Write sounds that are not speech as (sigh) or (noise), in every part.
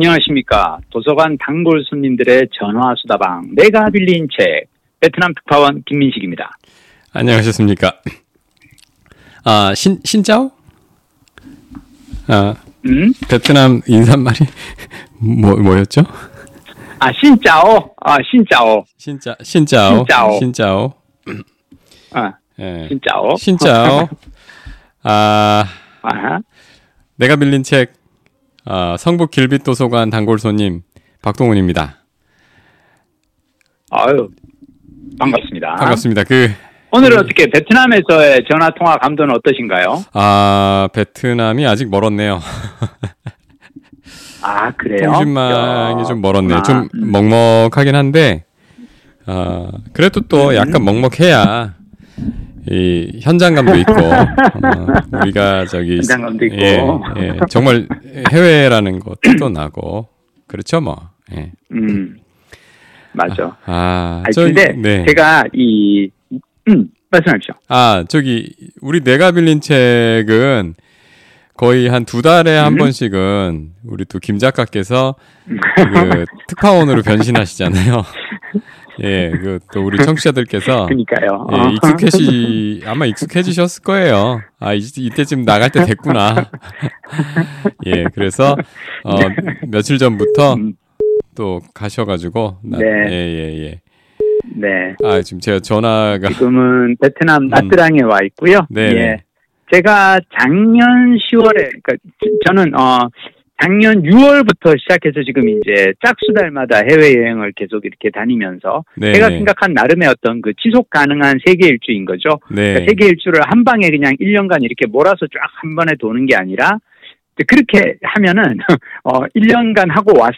안녕하십니까. 도서관 단골 손님들의 전화 수다방. 내가 빌린 책. 베트남 특파원 김민식입니다. 안녕하셨습니까. 아, 신, 신짜오? 아, 음? 베트남 인사말이 (laughs) 뭐, 뭐였죠? 아, 신짜오? 아, 신짜오. 신짜, 신짜오. 신짜오. 신짜오. 아, 예. 신짜오. 신짜오. (laughs) 아, 아, 내가 빌린 책, 아, 성북 길빛 도서관 단골 손님, 박동훈입니다. 아유, 반갑습니다. 반갑습니다. 그, 오늘은 어떻게 베트남에서의 전화 통화 감도는 어떠신가요? 아, 베트남이 아직 멀었네요. (laughs) 아, 그래요? 통신망이 야, 좀 멀었네요. 그렇구나. 좀 먹먹하긴 한데, 아, 그래도 또 약간 먹먹해야, 이, 현장감도 있고, (laughs) 어, 우리가 저기. 현장감도 있고. 예, 예, 정말 해외라는 것도 또 나고, 그렇죠, 뭐. 예. 음, 맞아. 아, 아니, 저기, 근데 네. 제가 이, 음, 말씀하십시오. 아, 저기, 우리 내가 빌린 책은 거의 한 두 달에 한 음. 번씩은 우리 또 김 작가께서 (laughs) 그 특파원으로 변신하시잖아요. (laughs) 예, 그 또 우리 청취자들께서 (laughs) 그니까요. 예, 익숙해지 아마 익숙해지셨을 거예요. 아, 이, 이때쯤 나갈 때 됐구나. (laughs) 예, 그래서 어, 며칠 전부터 음, 또 가셔가지고 나, 네. 예, 예, 예. 네. 아, 지금 제가 전화가 지금은 베트남 나트랑에 와 있고요. 음. 네. 예. 제가 작년 10월에, 그러니까 저는 어 작년 6월부터 시작해서 지금 이제 짝수 달마다 해외 여행을 계속 이렇게 다니면서 네, 제가 네. 생각한 나름의 어떤 그 지속 가능한 세계 일주인 거죠. 네. 그러니까 세계 일주를 한 방에 그냥 1년간 이렇게 몰아서 쫙 한 번에 도는 게 아니라 그렇게 하면은 (laughs) 어 1년간 하고 왔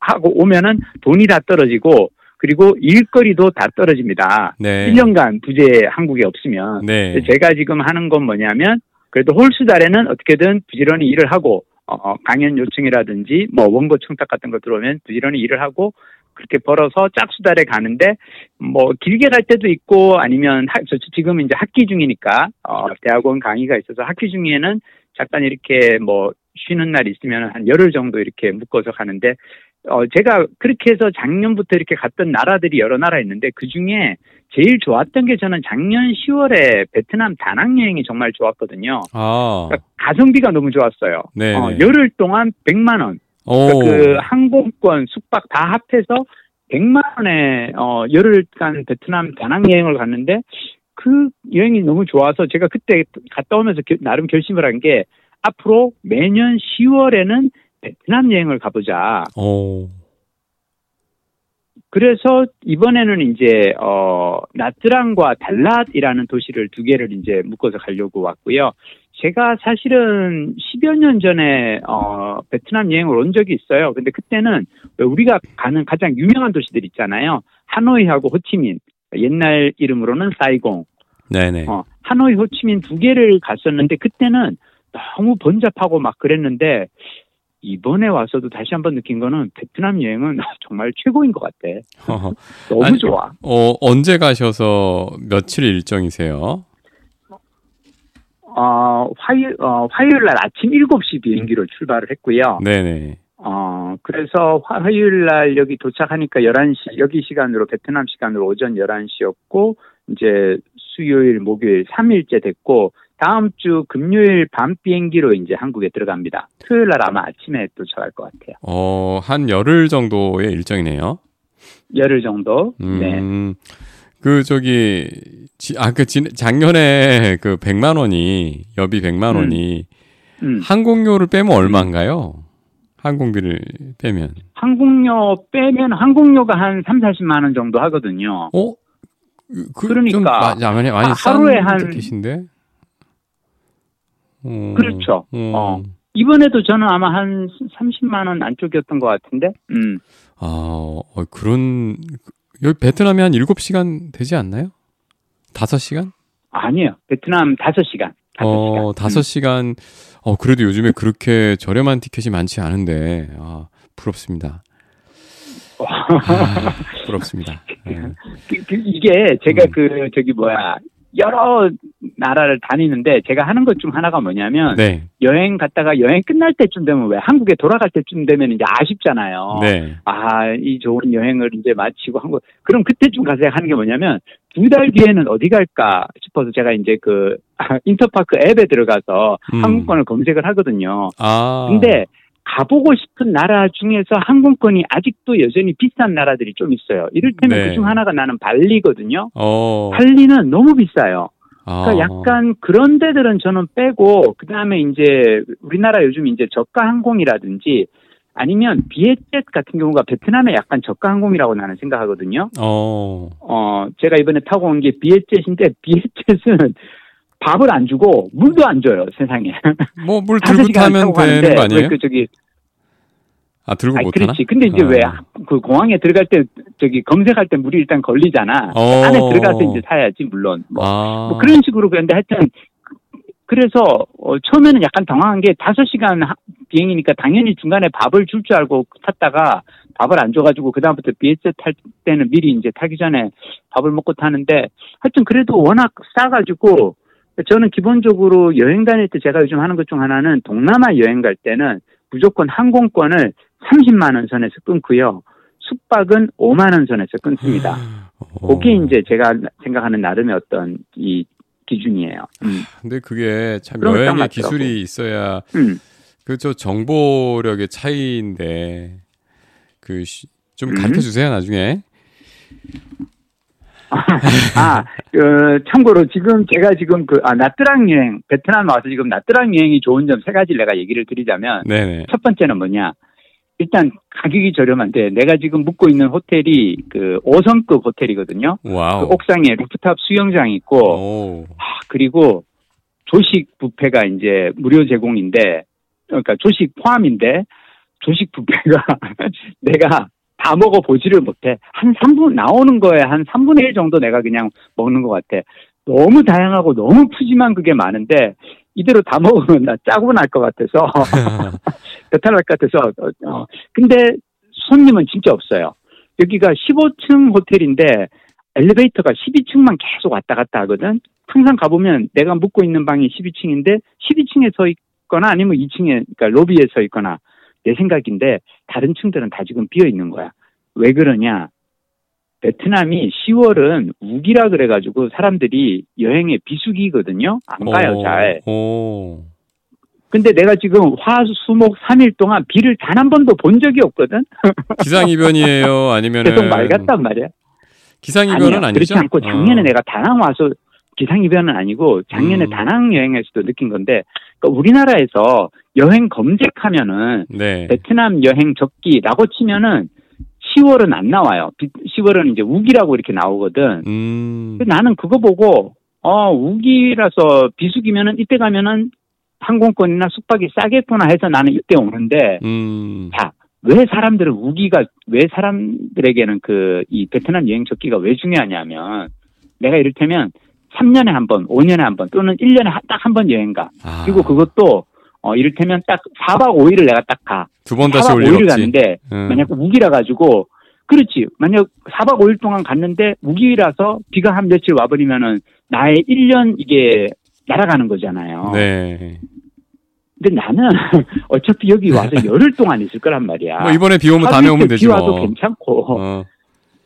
하고 오면은 돈이 다 떨어지고 그리고 일거리도 다 떨어집니다. 네. 1년간 부재 한국에 없으면 네. 제가 지금 하는 건 뭐냐면 그래도 홀수 달에는 어떻게든 부지런히 일을 하고 어, 강연 요청이라든지 뭐 원고 청탁 같은 거 들어오면 부지런히 일을 하고 그렇게 벌어서 짝수달에 가는데 뭐 길게 갈 때도 있고 아니면 하, 저 지금 이제 학기 중이니까 어, 대학원 강의가 있어서 학기 중에는 잠깐 이렇게 뭐 쉬는 날 있으면 한 열흘 정도 이렇게 묶어서 가는데 어 제가 그렇게 해서 작년부터 이렇게 갔던 나라들이 여러 나라 있는데 그 중에 제일 좋았던 게 저는 작년 10월에 베트남 다낭 여행이 정말 좋았거든요. 아, 그러니까 가성비가 너무 좋았어요. 네. 어, 열흘 동안 100만 원. 오. 그러니까 그 항공권, 숙박 다 합해서 100만 원에 어 열흘간 베트남 다낭 여행을 갔는데 그 여행이 너무 좋아서 제가 그때 갔다 오면서 겨- 나름 결심을 한 게 앞으로 매년 10월에는 베트남 여행을 가보자. 오. 그래서 이번에는 이제 어 나트랑과 달랏이라는 도시를 두 개를 이제 묶어서 가려고 왔고요. 제가 사실은 10여 년 전에 어 베트남 여행을 온 적이 있어요. 근데 그때는 왜 우리가 가는 가장 유명한 도시들 있잖아요. 하노이하고 호치민. 옛날 이름으로는 사이공. 네네. 어, 하노이, 호치민 두 개를 갔었는데 그때는 너무 번잡하고 막 그랬는데 이번에 와서도 다시 한번 느낀 거는 베트남 여행은 (laughs) 정말 최고인 것 같아. 너무 아니, 좋아. 어, 언제 가셔서 며칠 일정이세요? 어, 화요일, 어, 화요일 날 아침 7시 비행기로 출발을 했고요. 네네. 어, 그래서 화- 화요일 날 여기 도착하니까 11시, 여기 시간으로, 베트남 시간으로 오전 11시였고, 이제 수요일, 목요일 3일째 됐고, 다음 주 금요일 밤 비행기로 이제 한국에 들어갑니다. 토요일 날 아마 아침에 도착할 것 같아요. 어, 한 열흘 정도의 일정이네요. 열흘 정도. 네. 음. 그 저기 지, 아, 그 지, 작년에 그 100만 원이 여비 100만 음. 원이 음. 항공료를 빼면 얼마인가요? 항공비를 빼면. 항공료 빼면 항공료가 한 3, 40만 원 정도 하거든요. 어? 그, 좀 마- 많이 많이 하- 싼 하루에 한- 티켓인데. 어, 그렇죠. 어. 어. 이번에도 저는 아마 한 30만 원 안쪽이었던 것 같은데. 음. 아, 어, 그런 여기 베트남이 한 7시간 되지 않나요? 5시간? 아니에요. 베트남 5시간. 5시간. 어, 5시간. 어, 그래도 요즘에 그렇게 저렴한 티켓이 많지 않은데. 아, 부럽습니다. 아, 부럽습니다. (laughs) 예. 그, 그, 이게 제가 음. 그 저기 뭐야 여러 나라를 다니는데 제가 하는 것 중 하나가 뭐냐면 네. 여행 갔다가 여행 끝날 때쯤 되면 왜 한국에 돌아갈 때쯤 되면 이제 아쉽잖아요. 네. 아, 이 좋은 여행을 이제 마치고 한국 그럼 그때쯤 가서 하는 게 뭐냐면 두 달 뒤에는 어디 갈까 싶어서 제가 이제 그 (laughs) 인터파크 앱에 들어가서 음. 항공권을 검색을 하거든요. 아. 근데 가보고 싶은 나라 중에서 항공권이 아직도 여전히 비싼 나라들이 좀 있어요. 이를테면 네. 그중 하나가 나는 발리거든요. 어. 발리는 너무 비싸요. 아. 그러니까 약간 그런 데들은 저는 빼고 그다음에 이제 우리나라 요즘 이제 저가 항공이라든지 아니면 비에젯 같은 경우가 베트남의 약간 저가 항공이라고 나는 생각하거든요. 어. 어 제가 이번에 타고 온 게 비에젯인데 비에젯은 밥을 안 주고 물도 안 줘요 세상에. 뭐 물 들고 시간 타면 되는 거 아니에요? 왜그 저기 아 들고 못? 그렇지. 근데 이제 어. 왜그 공항에 들어갈 때 저기 검색할 때 물이 일단 걸리잖아. 어. 안에 들어가서 이제 사야지 물론. 뭐, 아. 뭐 그런 식으로 그런데 하여튼 그래서 어, 처음에는 약간 당황한 게 다섯 시간 하- 비행이니까 당연히 중간에 밥을 줄 줄 알고 탔다가 밥을 안 줘가지고 그 다음부터 비에셋 탈 때는 미리 이제 타기 전에 밥을 먹고 타는데 하여튼 그래도 워낙 싸가지고 저는 기본적으로 여행 다닐 때 제가 요즘 하는 것 중 하나는 동남아 여행 갈 때는 무조건 항공권을 30만 원 선에서 끊고요. 숙박은 5만 원 선에서 끊습니다. 어. 그게 이제 제가 생각하는 나름의 어떤 이 기준이에요. 음. 근데 그게 참 여행의. 기술이 있어야 음. 그저 정보력의 차이인데 그좀 음. 가르쳐 주세요 나중에. 아, 그, 참고로 지금 제가 지금 그, 아, 나트랑 여행, 베트남 와서 지금 나트랑 여행이 좋은 점 세 가지를 내가 얘기를 드리자면, 네네. 첫 번째는 뭐냐. 일단 가격이 저렴한데, 내가 지금 묵고 있는 호텔이 그 5성급 호텔이거든요. 그 와우. 옥상에 루프탑 수영장이 있고, 오. 아, 그리고 조식 뷔페가 이제 무료 제공인데, 그러니까 조식 포함인데, 조식 뷔페가 (laughs) 내가 다 먹어보지를 못해. 한 3분, 나오는 거에 한 3분의 1 정도 내가 그냥 먹는 것 같아. 너무 다양하고 너무 푸짐한 그게 많은데, 이대로 다 먹으면 나 짜고 날 것 같아서, (laughs) 배탈 날 것 같아서, 어, 어. 근데 손님은 진짜 없어요. 여기가 15층 호텔인데, 엘리베이터가 12층만 계속 왔다 갔다 하거든. 항상 가보면 내가 묵고 있는 방이 12층인데 12층에 서 있거나 아니면 2층에 그러니까 로비에 서 있거나 내 생각인데 다른 층들은 다 지금 비어 있는 거야. 왜 그러냐? 베트남이 10월은 우기라 그래가지고 사람들이 여행에 비수기거든요. 안 가요 오. 잘. 오. 근데 내가 지금 화 수 목 3일 동안 비를 단 한 번도 본 적이 없거든. (laughs) 기상이변이에요? 아니면은 계속 맑았단 말이야. 기상이변은 아니죠? 그렇지 않고 작년에 어. 내가 다낭 와서 기상이변은 아니고 작년에 음. 다낭 여행에서도 느낀 건데 그러니까 우리나라에서 여행 검색하면은 네. 베트남 여행 적기라고 치면은 10월은 안 나와요. 10월은 이제 우기라고 이렇게 나오거든. 음. 나는 그거 보고 어 우기라서 비수기면은 이때 가면은 항공권이나 숙박이 싸겠구나 해서 나는 이때 오는데 음. 자, 왜 사람들은 우기가 왜 사람들에게는 그 이 베트남 여행 적기가 왜 중요하냐면 내가 이를테면 3년에 한 번, 5년에 한 번 또는 1년에 딱 한 번 여행 가. 아, 그리고 그것도 어 이를테면 딱 4박 5일을 내가 딱 가. 두 번 다시 4박 올일 5일을 없지. 갔는데 음. 만약 우기라 가지고 그렇지. 만약 4박 5일 동안 갔는데 우기라서 비가 한 며칠 와버리면은 나의 1년 이게 날아가는 거잖아요. 네. 근데 나는 (laughs) 어차피 여기 와서 열흘 동안 있을 거란 말이야. 뭐 이번에 비 오면 다음에 하루 오면 이틀 되지 비 와도 뭐. 괜찮고. 어.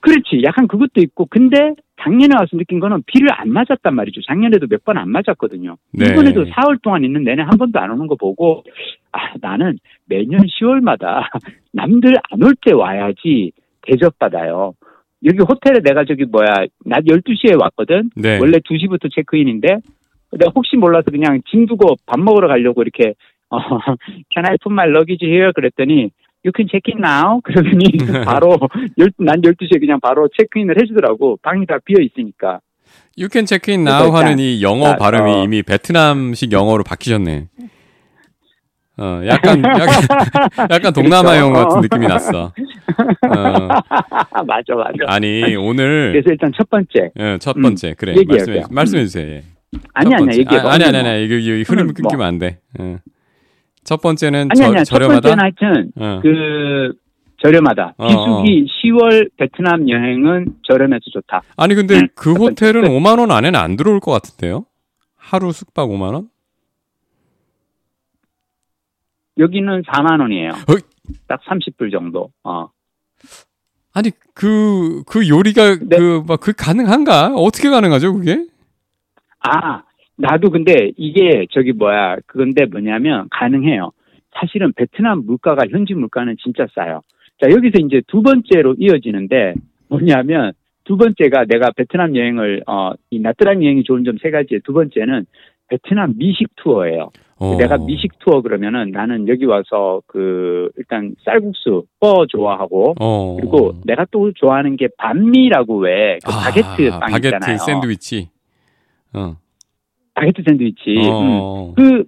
그렇지. 약간 그것도 있고. 근데 작년에 와서 느낀 거는 비를 안 맞았단 말이죠. 작년에도 몇 번 안 맞았거든요. 네. 이번에도 4월 동안 있는 내내 한 번도 안 오는 거 보고 아, 나는 매년 10월마다 (laughs) 남들 안 올 때 와야지 대접받아요. 여기 호텔에 내가 저기 뭐야 낮 12시에 왔거든. 네. 원래 2시부터 체크인인데 내가 혹시 몰라서 그냥 짐 두고 밥 먹으러 가려고 이렇게 어, (laughs) can I put my luggage here? 그랬더니 you can check in now. 그러더니 (laughs) (laughs) 바로 열, 난 12시에 그냥 바로 체크인을 해주더라고. 방이 다 비어 있으니까. You can check in now 그러니까 하는 이 영어 아, 발음이 어. 이미 베트남식 영어로 바뀌셨네. 어, 약간, (laughs) 약간, 약간 동남아 영어 같은 느낌이 났어. 어, 맞아, 맞아. 아니, 오늘, 그래서 일단 첫 번째. 예, 첫 음, 번째, 그래. 얘기할게요. 말씀해, 말씀해 주세요. 예. 아니, 첫 아니야. 얘기해봐. 아, 아니, 아니, 뭐. 아니, 이거, 이거 흐름 뭐. 끊기면 안 돼. 예. 첫 번째는 아니, 저, 아니야. 첫 저렴하다? 번째는 하여튼, 어. 그, 저렴하다. 어, 비수기 10월 베트남 여행은 저렴해서 좋다. 아니, 근데 음, 그. 호텔은 끝. 5만 원 안에는 안 들어올 것 같은데요? 하루 숙박 5만 원? 여기는 4만 원이에요. 어이. 딱 30불 정도. 어. 아니 그그 요리가 네. 그막그 가능한가? 어떻게 가능하죠 그게? 아, 나도 근데 이게 저기 뭐야, 그건데 뭐냐면 가능해요. 사실은 베트남 물가가 현지 물가는 진짜 싸요. 자, 여기서 이제 두 번째로 이어지는데 뭐냐면 두 번째가 내가 베트남 여행을, 어, 이 나트랑 여행이 좋은 점 세 가지에 두 번째는 베트남 미식 투어예요. 어. 내가 미식 투어 그러면은 나는 여기 와서 그 일단 쌀국수, 뻐 좋아하고 어. 그리고 내가 또 좋아하는 게 반미라고 왜 그 바게트 빵 바게트 있잖아요. 샌드위치. 어. 바게트 샌드위치. 음. 어. 그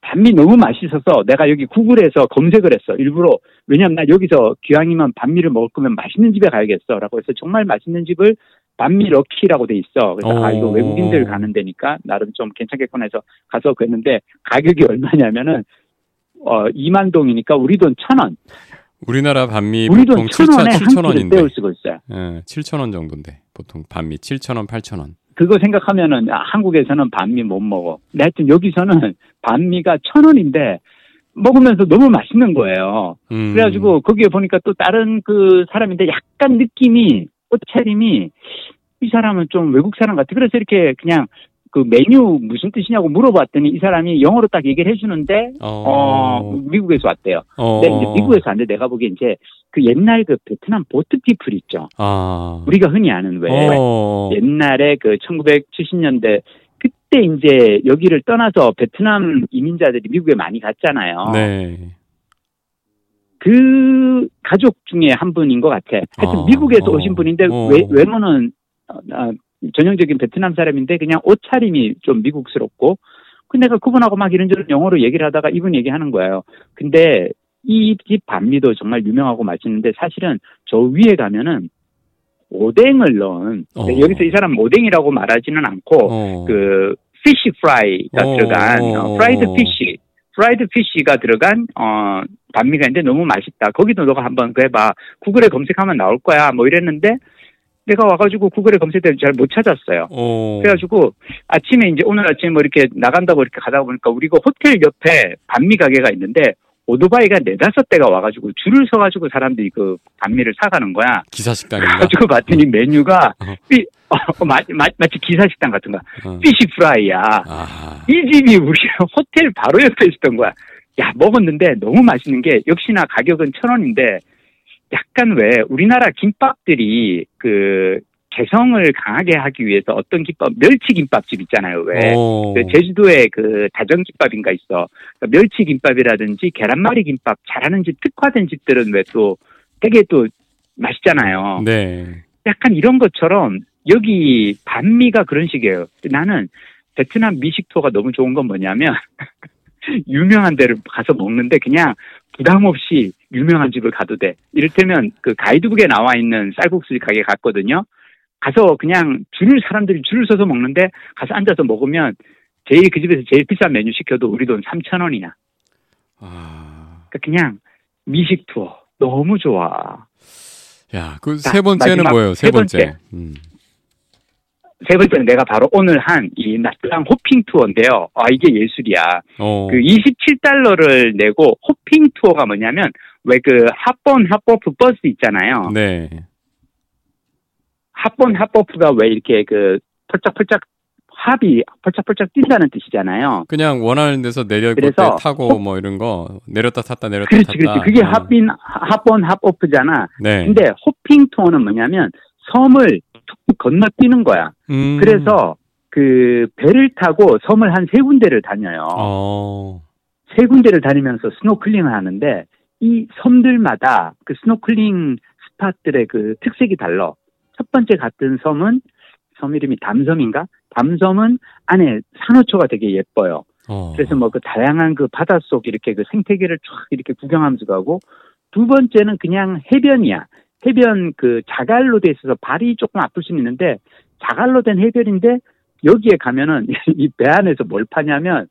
반미 너무 맛있어서 내가 여기 구글에서 검색을 했어. 일부러. 왜냐면 나 여기서 기왕이면 반미를 먹을 거면 맛있는 집에 가야겠어. 라고 해서 정말 맛있는 집을 반미 럭키라고 돼 있어. 그래서 아, 이거 어. 외국인들 가는 데니까 나름 좀 괜찮겠구나 해서 가서 그랬는데 가격이 얼마냐면은 어, 2만 동이니까 우리 돈 천 원. 우리나라 반미 우리 보통 돈천 7천 원에 한 끼를 7,000원인데. 때울 수가 있어요. 예, 7,000원 정도인데. 보통 반미 7,000원, 8,000원. 그거 생각하면은 아, 한국에서는 반미 못 먹어. 근데 하여튼 여기서는 (laughs) 반미가 천 원인데 먹으면서 너무 맛있는 거예요. 음. 그래가지고 거기에 보니까 또 다른 그 사람인데 약간 느낌이 옷차림이 이 사람은 좀 외국 사람 같아. 그래서 이렇게 그냥 그 메뉴 무슨 뜻이냐고 물어봤더니 이 사람이 영어로 딱 얘기를 해주는데 어. 어 미국에서 왔대요. 어. 근데 이제 미국에서 왔는데 내가 보기에 이제 그 옛날 그 베트남 보트 피플 있죠. 아. 우리가 흔히 아는 왜 어. 옛날에 그 1970년대 그때 이제 여기를 떠나서 베트남 이민자들이 미국에 많이 갔잖아요. 네. 그 가족 중에 한 분인 것 같아. 하여튼 어, 미국에서 어, 오신 분인데 어. 외, 외모는 어, 어, 전형적인 베트남 사람인데 그냥 옷차림이 좀 미국스럽고 그 내가 그분하고 막 이런저런 영어로 얘기를 하다가 이분 얘기하는 거예요. 근데 이 집 반미도 정말 유명하고 맛있는데 사실은 저 위에 가면은 오뎅을 넣은 어. 여기서 이 사람 오뎅이라고 말하지는 않고 어. 그 fish fry가 어, 들어간 어, 프라이드 어. fish fried fish가 들어간 어 반미가 있는데 너무 맛있다. 거기도 너가 한번 그 해봐. 구글에 검색하면 나올 거야. 뭐 이랬는데 내가 와가지고 구글에 검색해도 잘못 찾았어요. 어. 그래가지고 아침에 이제 오늘 아침에 뭐 이렇게 나간다고 이렇게 가다 보니까 우리 가 호텔 옆에 반미 가게가 있는데 오토바이가 네다섯 대가 와가지고 줄을 서가지고 사람들이 그 반미를 사가는 거야. 기사 식당인가? 가지고 봤더니 메뉴가 어. 삐, 어, 마, 마, 마치 기사식당 같은 거야. 어. 피시 프라이야. 아. 이 집이 우리 (laughs) 호텔 바로 옆에 있었던 거야. 야, 먹었는데 너무 맛있는 게 역시나 가격은 천 원인데 약간 왜 우리나라 김밥들이 그 개성을 강하게 하기 위해서 어떤 김밥, 멸치 김밥집 있잖아요. 왜? 어. 그 제주도에 그 다정김밥인가 있어. 그러니까 멸치 김밥이라든지 계란말이 김밥 잘하는 집, 특화된 집들은 왜 또 되게 또 맛있잖아요. 네. 약간 이런 것처럼 여기 반미가 그런 식이에요. 나는 베트남 미식 투어가 너무 좋은 건 뭐냐면 (laughs) 유명한 데를 가서 먹는데 그냥 부담 없이 유명한 집을 가도 돼. 이를테면 그 가이드북에 나와 있는 쌀국수 가게 갔거든요. 가서 그냥 줄을 사람들이 줄을 서서 먹는데 가서 앉아서 먹으면 제일 그 집에서 제일 비싼 메뉴 시켜도 우리 돈 3천 원이야. 아. 그러니까 그냥 미식 투어 너무 좋아. 야, 그 자, 세 번째는 뭐예요? 세세 번째. 번째. 음. 세 번째는 내가 바로 오늘 한 이 나트랑 hopping 투어인데요. 아 이게 예술이야. 어. 그 27달러를 내고 hopping 투어가 뭐냐면 왜 그 hop on hop off 버스 있잖아요. 네. hop on hop off가 왜 이렇게 그 펄쩍펄쩍 hop이 펄쩍펄쩍 뛴다는 뜻이잖아요. 그냥 원하는 데서 내려올 때 그래서 타고 뭐 이런 거 내렸다 탔다 내렸다 그렇지 탔다. 그렇지. 그게 어. hop in hop on hop off잖아. 네. 근데 hopping 투어는 뭐냐면 섬을 건너뛰는 거야. 음. 그래서 그 배를 타고 섬을 한 세 군데를 다녀요. 어. 세 군데를 다니면서 스노클링을 하는데 이 섬들마다 그 스노클링 스팟들의 그 특색이 달라. 첫 번째 갔던 섬은 섬 이름이 담섬인가? 담섬은 안에 산호초가 되게 예뻐요. 어. 그래서 뭐 그 다양한 그 바닷속 이렇게 그 생태계를 쫙 이렇게 구경하면서 가고 두 번째는 그냥 해변이야. 해변 그 자갈로 돼 있어서 발이 조금 아플 수는 있는데 자갈로 된 해변인데 여기에 가면은 (laughs) 이 배 안에서 뭘 파냐면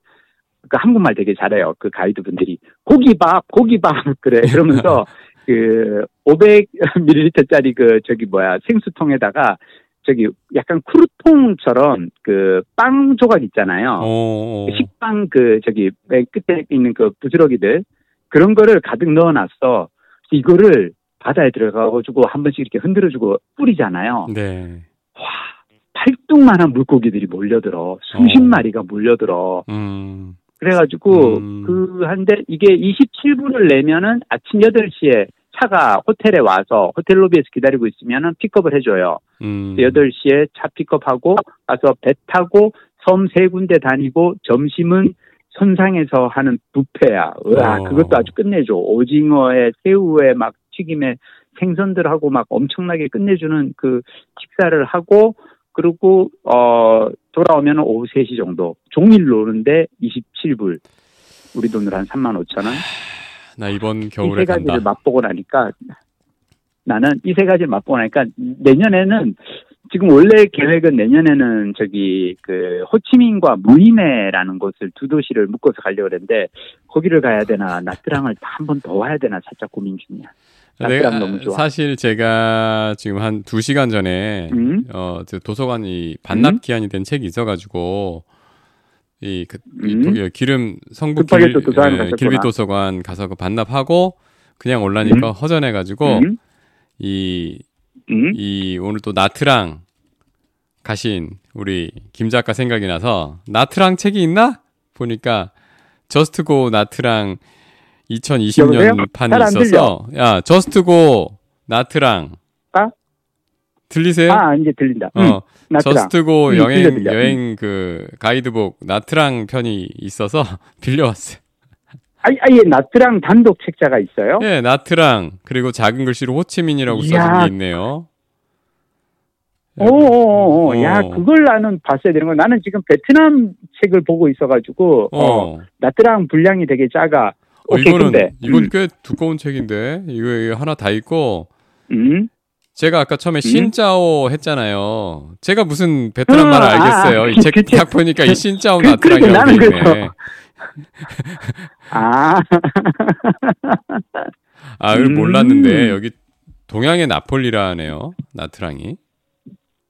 그 한국말 되게 잘해요. 그 가이드 분들이 고기밥, 고기밥 (laughs) 그래 그러면서 (laughs) 그 500ml짜리 그 저기 뭐야 생수통에다가 저기 약간 크루통처럼 그 빵 조각 있잖아요. 어, 어. 식빵 그 저기 맨 끝에 있는 그 부스러기들 그런 거를 가득 넣어놨어. 이거를 바다에 들어가가지고 한 번씩 이렇게 흔들어주고 뿌리잖아요. 네. 와, 팔뚝만한 물고기들이 몰려들어. 수십 어. 마리가 몰려들어. 음. 그래가지고 음. 그 한데 이게 27불을 내면은 아침 8시에 차가 호텔에 와서 호텔 로비에서 기다리고 있으면은 픽업을 해줘요. 음. 8시에 차 픽업하고 가서 배 타고 섬 세 군데 다니고 점심은 선상에서 하는 뷔페야. 으아, 어. 그것도 아주 끝내줘. 오징어에 새우에 막 튀김에 생선들하고 막 엄청나게 끝내주는 그 식사를 하고 그리고 어 돌아오면 오후 3시 정도 종일 노는데 27불 우리 돈으로 한 3만 5천 원. 나 이번 이 겨울에 세 가지를 간다. 맛보고 나니까 나는 이 세 가지를 맛보고 나니까 내년에는 지금 원래 계획은 내년에는 저기 그 호치민과 무이네라는 곳을 두 도시를 묶어서 가려고 그랬는데 거기를 가야 되나 나트랑을 한 번 더 와야 되나 살짝 고민 중이야. 나트랑 너무 좋아. 사실 제가 지금 한두 시간 전에 음? 어, 저 도서관이 반납 음? 기한이 된 책이 있어 가지고 이, 그, 이 음? 도- 기름 성북 길, 예. 길빛 도서관 가서 그 반납하고 그냥 올라니까 허전해 가지고 음? 이, 음? 이 오늘 또 나트랑 가신 우리 김 작가 생각이 나서 나트랑 책이 있나 보니까 저스트고 나트랑 2020년 여보세요? 판이 있어서 야 저스트고 나트랑 아? 들리세요? 아 이제 들린다. 음, 어 나트랑. 저스트고 음, 여행 들려, 들려. 여행 그 가이드북 나트랑 편이 있어서 (laughs) 빌려왔어요. 아예 아예 나트랑 단독 책자가 있어요? 예, 나트랑 그리고 작은 글씨로 호치민이라고 써진. 게 있네요. 오오오, 어. 야 그걸 나는 봤어야 되는 거. 나는 지금 베트남 책을 보고 있어가지고 어, 어. 나트랑 분량이 되게 작아. 어, 이거는 근데 이건 음, 꽤 두꺼운 책인데 이거, 이거 하나 다 있고 음. 제가 아까 처음에 신짜오 했잖아요. 제가 무슨 베트남 음, 말을 아, 알겠어요. 아, 이책 그치. 딱 보니까 이 신짜오 그- 나트랑 그러게 나는. 그래서. (laughs) 아 아, 이걸 음. 몰랐는데 여기 동양의 나폴리라네요. 나트랑이.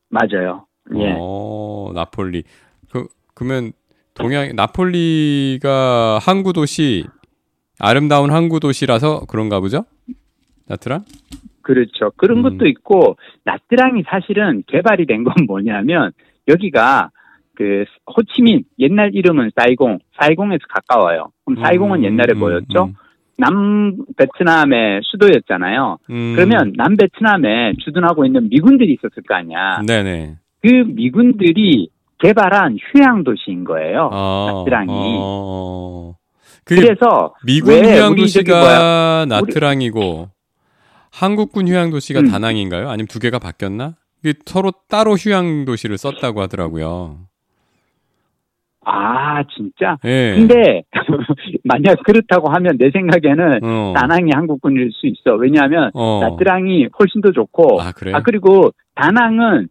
맞아요. 예. 어, 나폴리. 그 그러면 동양 나폴리가 항구 도시 아름다운 항구 도시라서 그런가 보죠? 나트랑? 그렇죠. 그런 음. 것도 있고 나트랑이 사실은 개발이 된 건 뭐냐면 여기가 그 호치민 옛날 이름은 사이공, 사이공에서 가까워요. 그럼 사이공은 음, 옛날에 음, 뭐였죠? 음, 남 베트남의 수도였잖아요. 음. 그러면 남 베트남에 주둔하고 있는 미군들이 있었을 거 아니야. 네네. 그 미군들이 개발한 휴양 도시인 거예요. 어, 나트랑이. 어, 그게 그래서 미군 왜 휴양 우리 저기 도시가 나트랑이고 한국군 휴양 도시가 음. 다낭인가요? 아니면 두 개가 바뀌었나? 이게 서로 따로 휴양 도시를 썼다고 하더라고요. 아 진짜. 예. 근데 (laughs) 만약 그렇다고 하면 내 생각에는 어. 다낭이 한국군일 수 있어. 왜냐하면 어. 나트랑이 훨씬 더 좋고. 아, 그래요? 아, 그리고 다낭은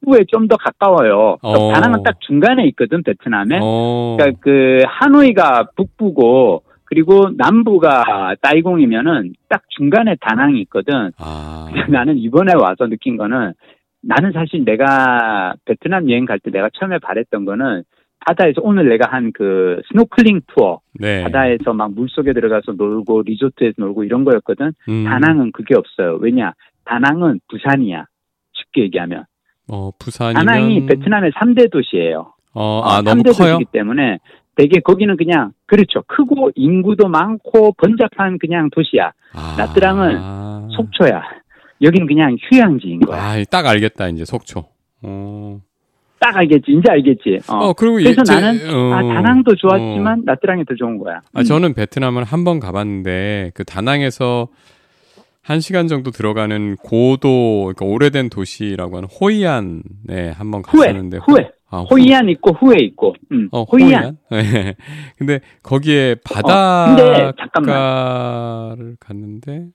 북부에 좀 더 가까워요. 그러니까 어. 다낭은 딱 중간에 있거든 베트남에. 어. 그러니까 그 하노이가 북부고 그리고 남부가 사이공이면은 딱 중간에 다낭이 있거든. 아. 나는 이번에 와서 느낀 거는 나는 사실 내가 베트남 여행 갈 때 내가 처음에 바랬던 거는 바다에서 오늘 내가 한 그 스노클링 투어 네. 바다에서 막 물속에 들어가서 놀고 리조트에서 놀고 이런 거였거든. 음. 다낭은 그게 없어요. 왜냐? 다낭은 부산이야. 쉽게 얘기하면. 어, 부산이면 다낭이 베트남의 3대 도시예요. 어, 아, 어, 너무 3대 커요? 도시이기 때문에 되게 거기는 그냥 그렇죠. 크고 인구도 많고 번잡한 그냥 도시야. 아. 나트랑은 속초야. 여기는 그냥 휴양지인 거야. 아, 딱 알겠다. 이제 속초. 어. 딱 알겠지. 이제 알겠지. 어. 어, 그리고 그래서 예, 제- 나는 어. 아 다낭도 좋았지만 나트랑이 더 좋은 거야. 아, 저는 베트남을 한 번 가봤는데 그 다낭에서 한 시간 정도 들어가는 고도, 그러니까 오래된 도시라고 하는 호이안에 한번 후에, 갔었는데 후에, 아, 호- 호이안 있고 후에 있고. 음, 어, 호이안. 호이안. (laughs) 네. 근데 거기에 어, 근데 잠깐만. 갔는데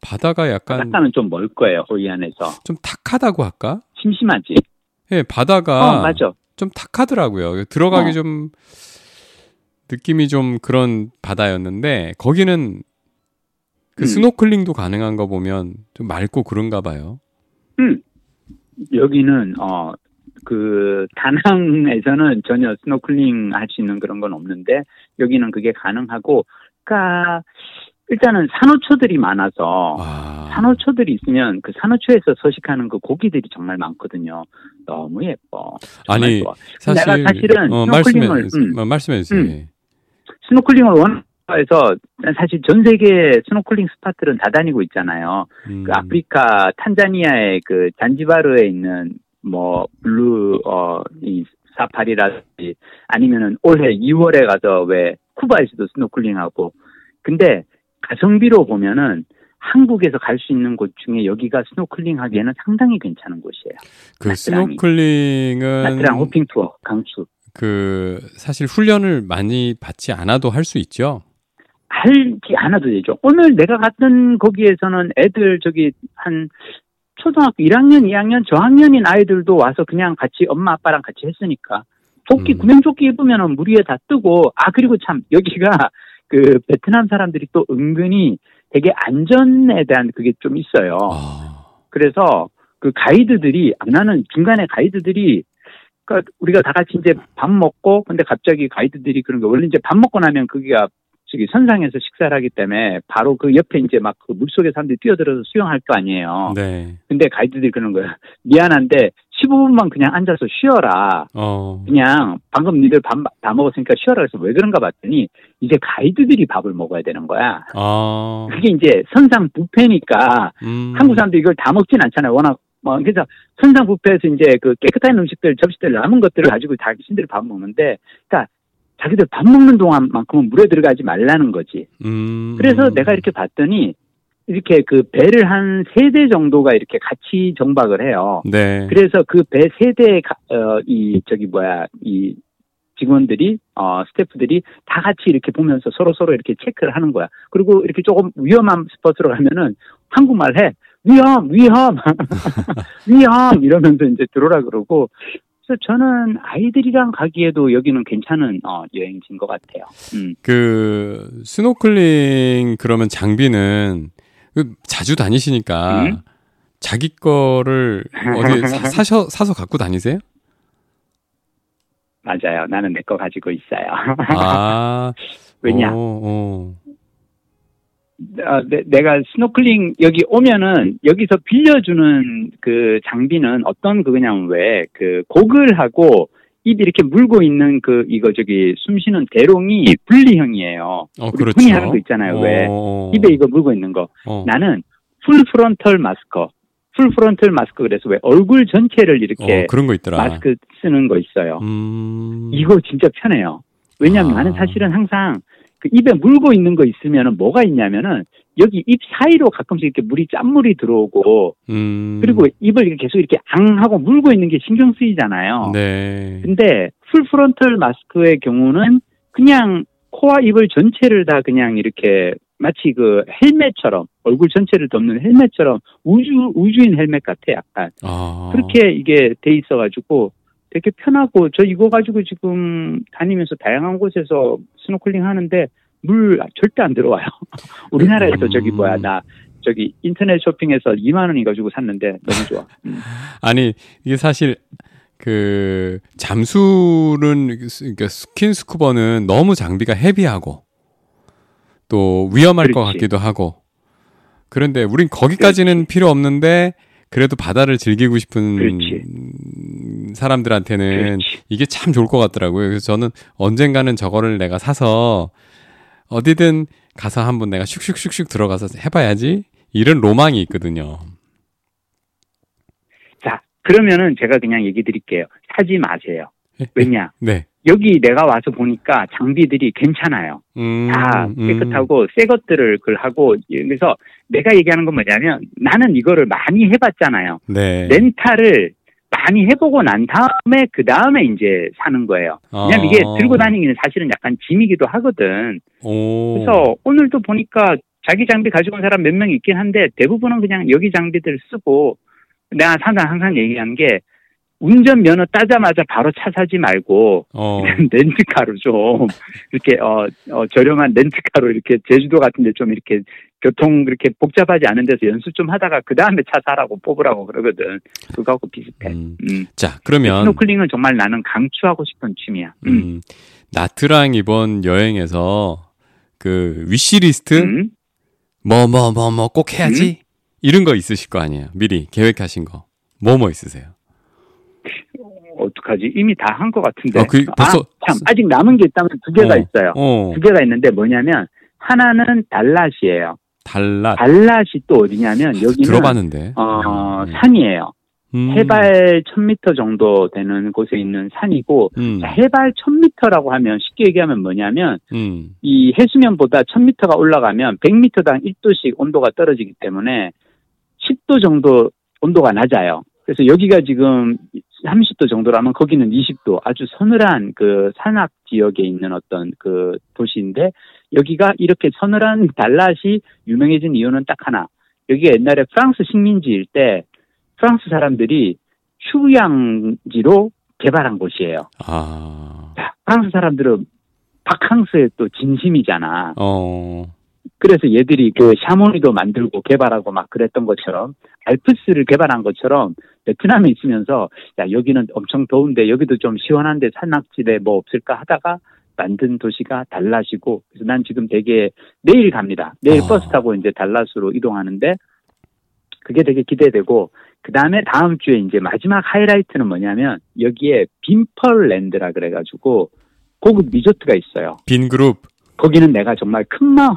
바다가 약간 바닷가는 좀 멀 거예요. 호이안에서 좀 탁하다고 할까? 심심하지. 예, 바다가 어 맞아. 좀 탁하더라고요. 들어가기 어. 좀 느낌이 좀 그런 바다였는데 거기는 그 음. 스노클링도 가능한 거 보면 좀 맑고 그런가 봐요. 음. 여기는 어 그 다낭에서는 전혀 스노클링 할 수 있는 그런 건 없는데 여기는 그게 가능하고 그러니까 일단은 산호초들이 많아서 아. 산호초들이 있으면 그 산호초에서 서식하는 그 고기들이 정말 많거든요. 너무 예뻐. 아니, 좋아. 사실 내가 사실은 어, 스노클링을, 말씀해 음. 어, 말씀해 주세요. 음. 예. 스노클링을 원 해서 사실 전 세계 스노클링 spot들은 다 다니고 있잖아요. 음. 그 아프리카 탄자니아의 그 잔지바르에 있는 뭐 블루 어이 사파리라든지 아니면은 올해 2월에 가서 왜 쿠바에서도 스노클링하고 근데 가성비로 보면은 한국에서 갈 수 있는 곳 중에 여기가 스노클링 하기에는 상당히 괜찮은 곳이에요. 그 나트랑이. 스노클링은 나트랑 호핑 투어 강추. 그 사실 훈련을 많이 받지 않아도 할 수 있죠. 할지 않아도 되죠. 오늘 내가 갔던 거기에서는 애들 저기 한 초등학교 1학년, 2학년, 저학년인 아이들도 와서 그냥 같이 엄마 아빠랑 같이 했으니까 조끼 음. 구명조끼 입으면은 물 위에 다 뜨고 아 그리고 참 여기가 (laughs) 그 베트남 사람들이 또 은근히 되게 안전에 대한 그게 좀 있어요. 아. 그래서 그 가이드들이 아, 나는 중간에 가이드들이 그러니까 우리가 다 같이 이제 밥 먹고 근데 갑자기 가이드들이 그런 거 원래 이제 밥 먹고 나면 거기가 저기 선상에서 식사를 하기 때문에 바로 그 옆에 이제 막 그 물속에 사람들이 뛰어들어서 수영할 거 아니에요. 네. 근데 가이드들이 그러는 거야. (laughs) 미안한데 15분만 그냥 앉아서 쉬어라. 어. 그냥 방금 니들 밥 다 먹었으니까 쉬어라 그래서 왜 그런가 봤더니 이제 가이드들이 밥을 먹어야 되는 거야. 아. 그게 이제 선상 뷔페니까 음. 한국 사람들 이걸 다 먹진 않잖아요. 워낙 뭐 그래서 선상 뷔페에서 이제 그 깨끗한 음식들 접시들 남은 것들을 가지고 자신들이 밥 먹는데, 그러니까 자기들 밥 먹는 동안만큼은 물에 들어가지 말라는 거지. 음. 그래서 내가 이렇게 봤더니 이렇게 그 배를 한 세 대 정도가 이렇게 같이 정박을 해요. 네. 그래서 그 배 세 대, 어, 이, 저기 뭐야, 이 직원들이, 어, 스태프들이 다 같이 이렇게 보면서 서로 서로 이렇게 체크를 하는 거야. 그리고 이렇게 조금 위험한 스포츠로 가면은 한국말 해. 위험, 위험, (laughs) 위험! 이러면서 이제 들어오라 그러고. 그래서 저는 아이들이랑 가기에도 여기는 괜찮은, 어, 여행지인 것 같아요. 음. 그 스노클링 그러면 장비는 그 자주 다니시니까 음? 자기 거를 어디 사, (laughs) 사셔 사서 갖고 다니세요? 맞아요. 나는 내 거 가지고 있어요. 아. (laughs) 왜냐? 어, 어. 어, 내, 가 스노클링 여기 오면은 여기서 빌려주는 그 장비는 어떤 그 그냥 왜 그 고글하고 입 이렇게 물고 있는 그 이거 저기 숨 쉬는 대롱이 분리형이에요. 어, 그렇죠. 흔히 하는 거 있잖아요. 왜 어. 입에 이거 물고 있는 거. 어. 나는 full frontal 마스크. full frontal 마스크 그래서 왜 얼굴 전체를 이렇게 어, 그런 거 있더라. 마스크 쓰는 거 있어요. 음. 이거 진짜 편해요. 왜냐면 아. 나는 사실은 항상 그 입에 물고 있는 거 있으면은 뭐가 있냐면은 여기 입 사이로 가끔씩 이렇게 물이 짠물이 들어오고 음. 그리고 입을 계속 이렇게 앙 하고 물고 있는 게 신경 쓰이잖아요. 네. 근데 full frontal 마스크의 경우는 그냥 코와 입을 전체를 다 그냥 이렇게 마치 그 헬멧처럼 얼굴 전체를 덮는 헬멧처럼 우주 우주인 헬멧 같아 약간 아. 그렇게 이게 돼 있어가지고 되게 편하고 저 이거 가지고 지금 다니면서 다양한 곳에서 스노클링 하는데 물 절대 안 들어와요. (laughs) 우리나라에서 저기 음. 뭐야 나 저기 인터넷 쇼핑에서 2만 원인가 주고 샀는데 너무 좋아. 음. (laughs) 아니 이게 사실 그 잠수는 그러니까 스킨 스쿠버는 너무 장비가 heavy하고 또 위험할 것 그렇지. 같기도 하고 그런데 우린 거기까지는 필요 없는데 그래도 바다를 즐기고 싶은 그렇지. 사람들한테는 그렇지. 이게 참 좋을 것 같더라고요. 그래서 저는 언젠가는 저거를 내가 사서 어디든 가서 한번 내가 슉슉슉슉 들어가서 해봐야지 이런 로망이 있거든요. 자 그러면은 제가 그냥 얘기 드릴게요. 사지 마세요. 왜냐 네. 여기 내가 와서 보니까 장비들이 괜찮아요. 음, 다 음. 깨끗하고 새 것들을 그 하고 그래서 내가 얘기하는 건 뭐냐면 나는 이거를 많이 해봤잖아요. 네. 렌탈을 많이 해보고 난 다음에 그 다음에 이제 사는 거예요. 왜냐면 이게 어. 들고 다니기는 사실은 약간 짐이기도 하거든. 오. 그래서 오늘도 보니까 자기 장비 가지고 온 사람 몇 명 있긴 한데 대부분은 그냥 여기 장비들 쓰고 내가 항상 항상 얘기하는 게 운전 면허 따자마자 바로 차 사지 말고 어. (laughs) 렌트카로 좀 이렇게 어, 어, 저렴한 렌트카로 이렇게 제주도 같은데 좀 이렇게 교통 그렇게 복잡하지 않은 데서 연습 좀 하다가 그 다음에 차 사라고 뽑으라고 그러거든. 그거하고 비슷해. 음. 음. 자, 그러면 스노클링은 정말 나는 강추하고 싶은 취미야. 음. 음, 나트랑 이번 여행에서 그 위시리스트 음. 뭐뭐 뭐 뭐 꼭 해야지 이런 거 있으실 거 아니에요. 미리 계획하신 거. 뭐 뭐 있으세요? 어떡하지? 이미 다 한 것 같은데. 아, 그 벌써- 아, 참 아직 남은 게 있다면 두 개가 어. 있어요. 어, 두 개가 있는데 뭐냐면 하나는 달랏이에요. 달랏 달랏이 또 어디냐면 여기는 들어봤는데. 어, 음. 산이에요. 음. 해발 1000m 정도 되는 곳에 있는 산이고 음. 자, 해발 1000m라고 하면 쉽게 얘기하면 뭐냐면 음. 이 해수면보다 1000m가 올라가면 100m당 1도씩 온도가 떨어지기 때문에 10도 정도 온도가 낮아요. 그래서 여기가 지금 30도 정도라면 거기는 20도 아주 서늘한 그 산악 지역에 있는 어떤 그 도시인데 여기가 이렇게 서늘한 달랏이 유명해진 이유는 딱 하나. 여기가 옛날에 프랑스 식민지일 때 프랑스 사람들이 휴양지로 개발한 곳이에요. 아. 자, 프랑스 사람들은 바캉스에 또 진심이잖아. 어. 그래서 얘들이 그 샤모니도 만들고 개발하고 막 그랬던 것처럼 알프스를 개발한 것처럼 베트남에 있으면서 야 여기는 엄청 더운데 여기도 좀 시원한데 산악지대 뭐 없을까 하다가 만든 도시가 달랏이고 그래서 난 지금 되게 내일 갑니다. 내일 아. 버스 타고 이제 달랏으로 이동하는데 그게 되게 기대되고 그 다음에 다음 주에 이제 마지막 하이라이트는 뭐냐면 여기에 빈펄랜드라 그래가지고 고급 리조트가 있어요. 빈 그룹 거기는 내가 정말 큰 마음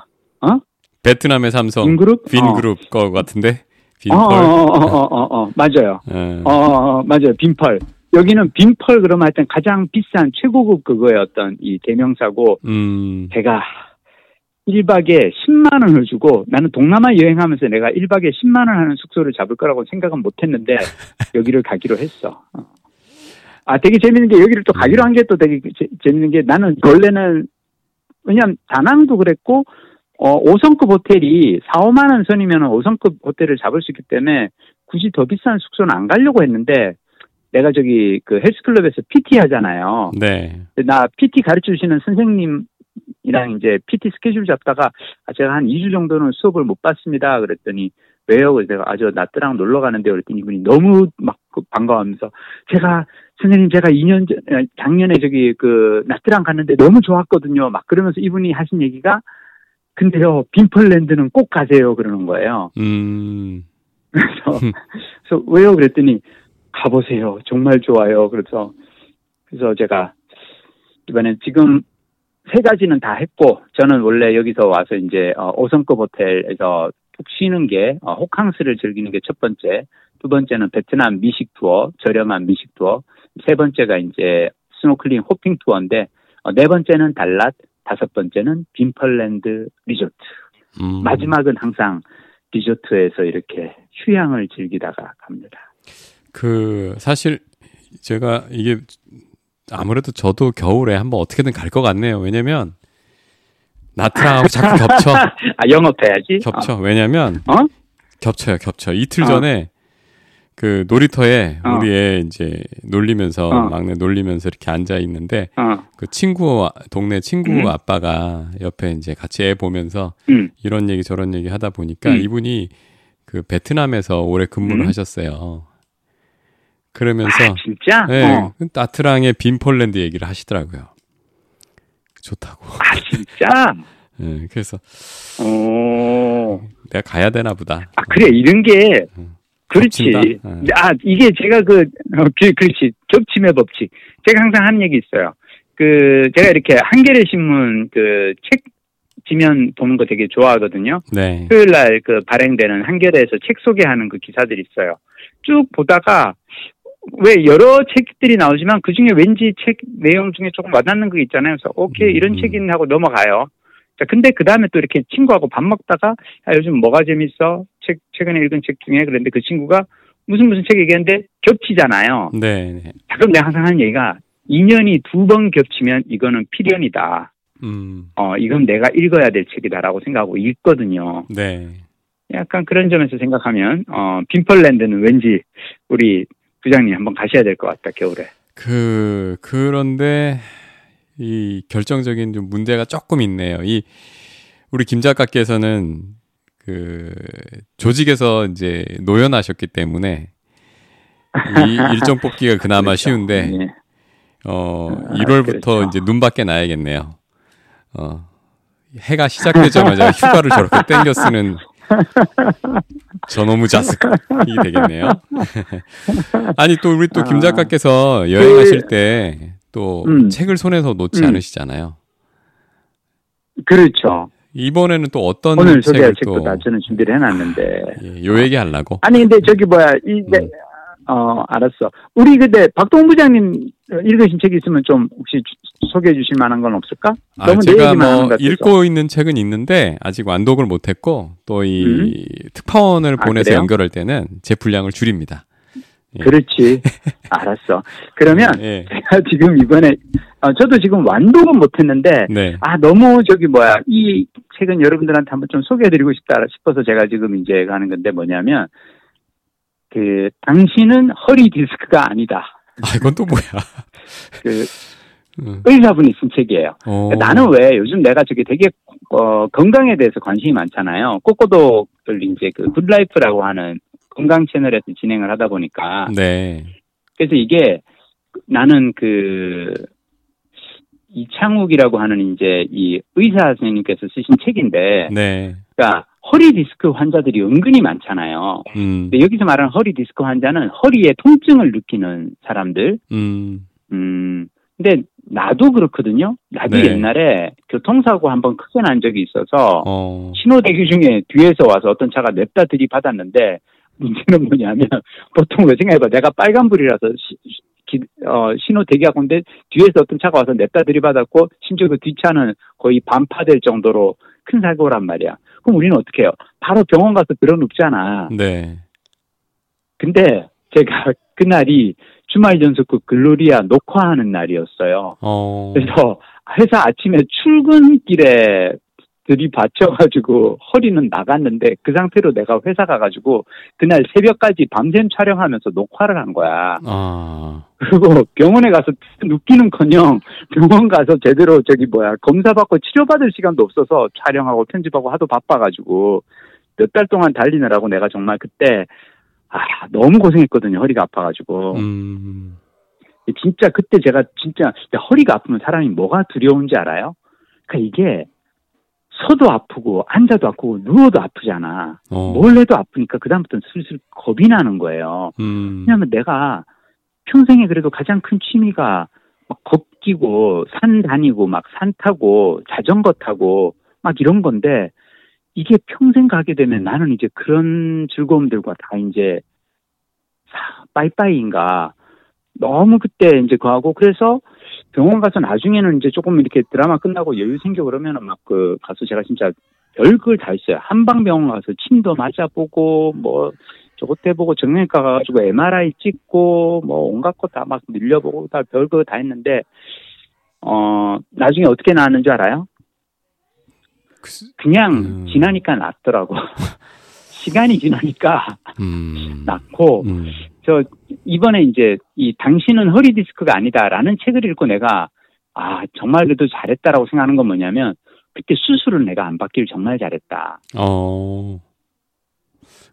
베트남의 삼성 빈그룹? 빈 어. 그룹 거 같은데. 빈 어, 어, 펄. 어, 어, 어, 어, 맞아요. 예. 어, 어, 어, 맞아요. 빈펄. 여기는 빈펄 그러면 하여튼 가장 비싼 최고급 그거의 어떤 이 대명사고 음. 제가 1박에 10만 원을 주고 나는 동남아 여행하면서 내가 1박에 10만 원 하는 숙소를 잡을 거라고 생각은 못 했는데 (laughs) 여기를 가기로 했어. 어. 아, 되게 재밌는 게 여기를 또 가기로 한 게 또 되게 재, 재밌는 게 나는 원래는 왜냐면 다낭도 그랬고 어, 5성급 호텔이 4, 5만 원 선이면 5성급 호텔을 잡을 수 있기 때문에 굳이 더 비싼 숙소는 안 가려고 했는데 내가 저기 그 헬스클럽에서 PT 하잖아요. 네. 나 PT 가르쳐 주시는 선생님이랑 이제 PT 스케줄 잡다가 아, 제가 한 2주 정도는 수업을 못 받습니다. 그랬더니 왜요? 그래서 내가 아저 나트랑 놀러 가는데 그랬더니 이분이 너무 막그 반가워하면서 제가 선생님 제가 2년 전 아, 작년에 저기 그 나트랑 갔는데 너무 좋았거든요. 막 그러면서 이분이 하신 얘기가 근데요 빈펄랜드는 꼭 가세요 그러는 거예요. 음. 그래서, 그래서 왜요? 그랬더니 가보세요. 정말 좋아요. 그래서 그래서 제가 이번엔 지금 세 가지는 다 했고 저는 원래 여기서 와서 이제 어, 5성급 호텔에서 푹 쉬는 게 어, 호캉스를 즐기는 게 첫 번째. 두 번째는 베트남 미식 투어, 저렴한 미식 투어. 세 번째가 이제 스노클링 hopping 투어인데 어, 네 번째는 달랏, 다섯 번째는 빈펄랜드 리조트. 음. 마지막은 항상 리조트에서 이렇게 휴양을 즐기다가 갑니다. 그 사실 제가 이게 아무래도 저도 겨울에 한번 어떻게든 갈 것 같네요. 왜냐면 나트랑하고 자꾸 겹쳐. (laughs) 아 영업해야지. 겹쳐. 왜냐면 어? 겹쳐요, 겹쳐. 이틀 어. 전에 그 놀이터에 어. 우리 애 이제 놀리면서 어. 막내 놀리면서 이렇게 앉아 있는데 어, 어, 그 친구 동네 친구 음. 아빠가 옆에 이제 같이 애 보면서 음, 이런 얘기 저런 얘기 하다 보니까 음. 이분이 그 베트남에서 오래 근무를 음. 하셨어요. 그러면서 아, 진짜? 네, 어. 그 나트랑의 빈폴랜드 얘기를 하시더라고요. 좋다고. 아 진짜? (laughs) 네, 그래서 오. 내가 가야 되나 보다. 아 그래 이런 게 음. 그렇지. 네. 아 이게 제가 그 어, 그- 그렇지 겹침의 법칙. 제가 항상 하는 얘기 있어요. 그 제가 이렇게 한겨레 신문 그 책 지면 보는 거 되게 좋아하거든요. 네. 토요일 날 그 발행되는 한겨레에서 책 소개하는 그 기사들이 있어요. 쭉 보다가 왜 여러 책들이 나오지만 그 중에 왠지 책 내용 중에 조금 와닿는 거 있잖아요. 그래서 오케이 이런 음. 책인 하고 넘어가요. 자, 근데 그 다음에 또 이렇게 친구하고 밥 먹다가 야, 요즘 뭐가 재밌어? 책 최근에 읽은 책 중에 그런데 그 친구가 무슨 무슨 책 얘기했는데 겹치잖아요. 네. 네. 자, 그럼 내가 항상 하는 얘기가 인연이 두 번 겹치면 이거는 필연이다. 음. 어, 이건 내가 읽어야 될 책이다라고 생각하고 읽거든요. 네. 약간 그런 점에서 생각하면 어 빈펄랜드는 왠지 우리 부장님 한번 가셔야 될 것 같다 겨울에. 그 그런데 이 결정적인 좀 문제가 조금 있네요. 이 우리 김 작가께서는 그그 조직에서 이제 노연하셨기 때문에 이 (laughs) 일정 뽑기가 그나마 그렇죠. 쉬운데 예. 어 아, 1월부터 그렇죠. 이제 눈밖에 나야겠네요. 어 해가 시작되자마자 (laughs) 휴가를 저렇게 땡겨 쓰는 저놈의 자식이 되겠네요. (laughs) 아니 또 우리 또김 아, 작가께서 여행하실 때또 음. 책을 손에서 놓지 음. 않으시잖아요. 그렇죠. 이번에는 또 어떤 오늘 소개할 책도 또다 저는 준비를 해놨는데. 예, 요 얘기 하려고. 아니 근데 저기 뭐야 이 네, 음. 어 알았어. 우리 근데 박동 부장님 읽으신 책 있으면 좀 혹시 주- 소개해 주실 만한 건 없을까? 아, 너무 내 제가 뭐. 읽고 있는 책은 있는데 아직 완독을 못했고 또이 특파원을 아, 보내서 그래요? 연결할 때는 제 분량을 줄입니다. 예. 그렇지. (laughs) 알았어. 그러면 예. 제가 지금 이번에 어, 저도 지금 완독은 못했는데 네. 아 너무 저기 뭐야 이 책은 여러분들한테 한번 좀 소개해드리고 싶다 싶어서 제가 지금 이제 가는 건데 뭐냐면 그 당신은 허리 디스크가 아니다. 아 이건 또 뭐야? (laughs) 그 음. 의사분이 쓴 책이에요. 어. 나는 왜 요즘 내가 저기 되게 어, 건강에 대해서 관심이 많잖아요. 꼬꼬도를 이제 그 굿라이프라고 하는 건강 채널에서 진행을 하다 보니까 네. 그래서 이게 나는 그 이창욱이라고 하는 이제 이 의사 선생님께서 쓰신 책인데, 네. 그러니까 허리 디스크 환자들이 은근히 많잖아요. 음. 근데 여기서 말하는 허리 디스크 환자는 허리에 통증을 느끼는 사람들. 음. 음, 근데 나도 그렇거든요. 나도 네. 옛날에 교통사고 한 번 크게 난 적이 있어서 어. 신호대기 중에 뒤에서 와서 어떤 차가 냅다 들이받았는데 문제는 뭐냐면 보통 왜 생각해봐 내가 빨간불이라서 시- 기- 어, 신호 대기하고 있는데 뒤에서 어떤 차가 와서 냅다 들이받았고 심지어 그 뒷차는 거의 반파될 정도로 큰 사고란 말이야. 그럼 우리는 어떻게 해요? 바로 병원 가서 들어눕잖아. 네. 근데 제가 그날이 주말 연속극 글로리아 녹화하는 날이었어요. 어. 그래서 회사 아침에 출근길에 들이받쳐가지고 허리는 나갔는데 그 상태로 내가 회사 가가지고 그날 새벽까지 밤샘 촬영하면서 녹화를 한 거야. 아. 그리고 병원에 가서 눕기는커녕 병원 가서 제대로 저기 뭐야 검사받고 치료받을 시간도 없어서 촬영하고 편집하고 하도 바빠가지고 몇 달 동안 달리느라고 내가 정말 그때 아 너무 고생했거든요 허리가 아파가지고 음. 진짜 그때 제가 진짜 허리가 아프면 사람이 뭐가 두려운지 알아요? 그러니까 이게 서도 아프고 앉아도 아프고 누워도 아프잖아. 어. 뭘 해도 아프니까 그다음부터는 슬슬 겁이 나는 거예요. 음. 왜냐하면 내가 평생에 그래도 가장 큰 취미가 막 걷기고 산 다니고 막 산 타고 자전거 타고 막 이런 건데 이게 평생 가게 되면 나는 이제 그런 즐거움들과 다 이제 사- 빠이빠이인가 너무 그때 이제 그하고 그래서 병원 가서 나중에는 이제 조금 이렇게 드라마 끝나고 여유 생겨 그러면은 막 그 가서 제가 진짜 별걸 다 했어요. 한방병원 가서 침도 맞아보고 뭐 저것 해보고 정형외과 가가지고 MRI 찍고 뭐 온갖 거 다 막 밀려보고 다 별거 다 했는데 어 나중에 어떻게 나왔는지 알아요? 그- 그냥 음. 지나니까 낫더라고. (laughs) 시간이 지나니까 음. (laughs) 낫고 음. 저 이번에 이제 이 당신은 허리 디스크가 아니다라는 책을 읽고 내가 아 정말 그래도 잘했다라고 생각하는 건 뭐냐면 그때 수술을 내가 안 받길 정말 잘했다. 어.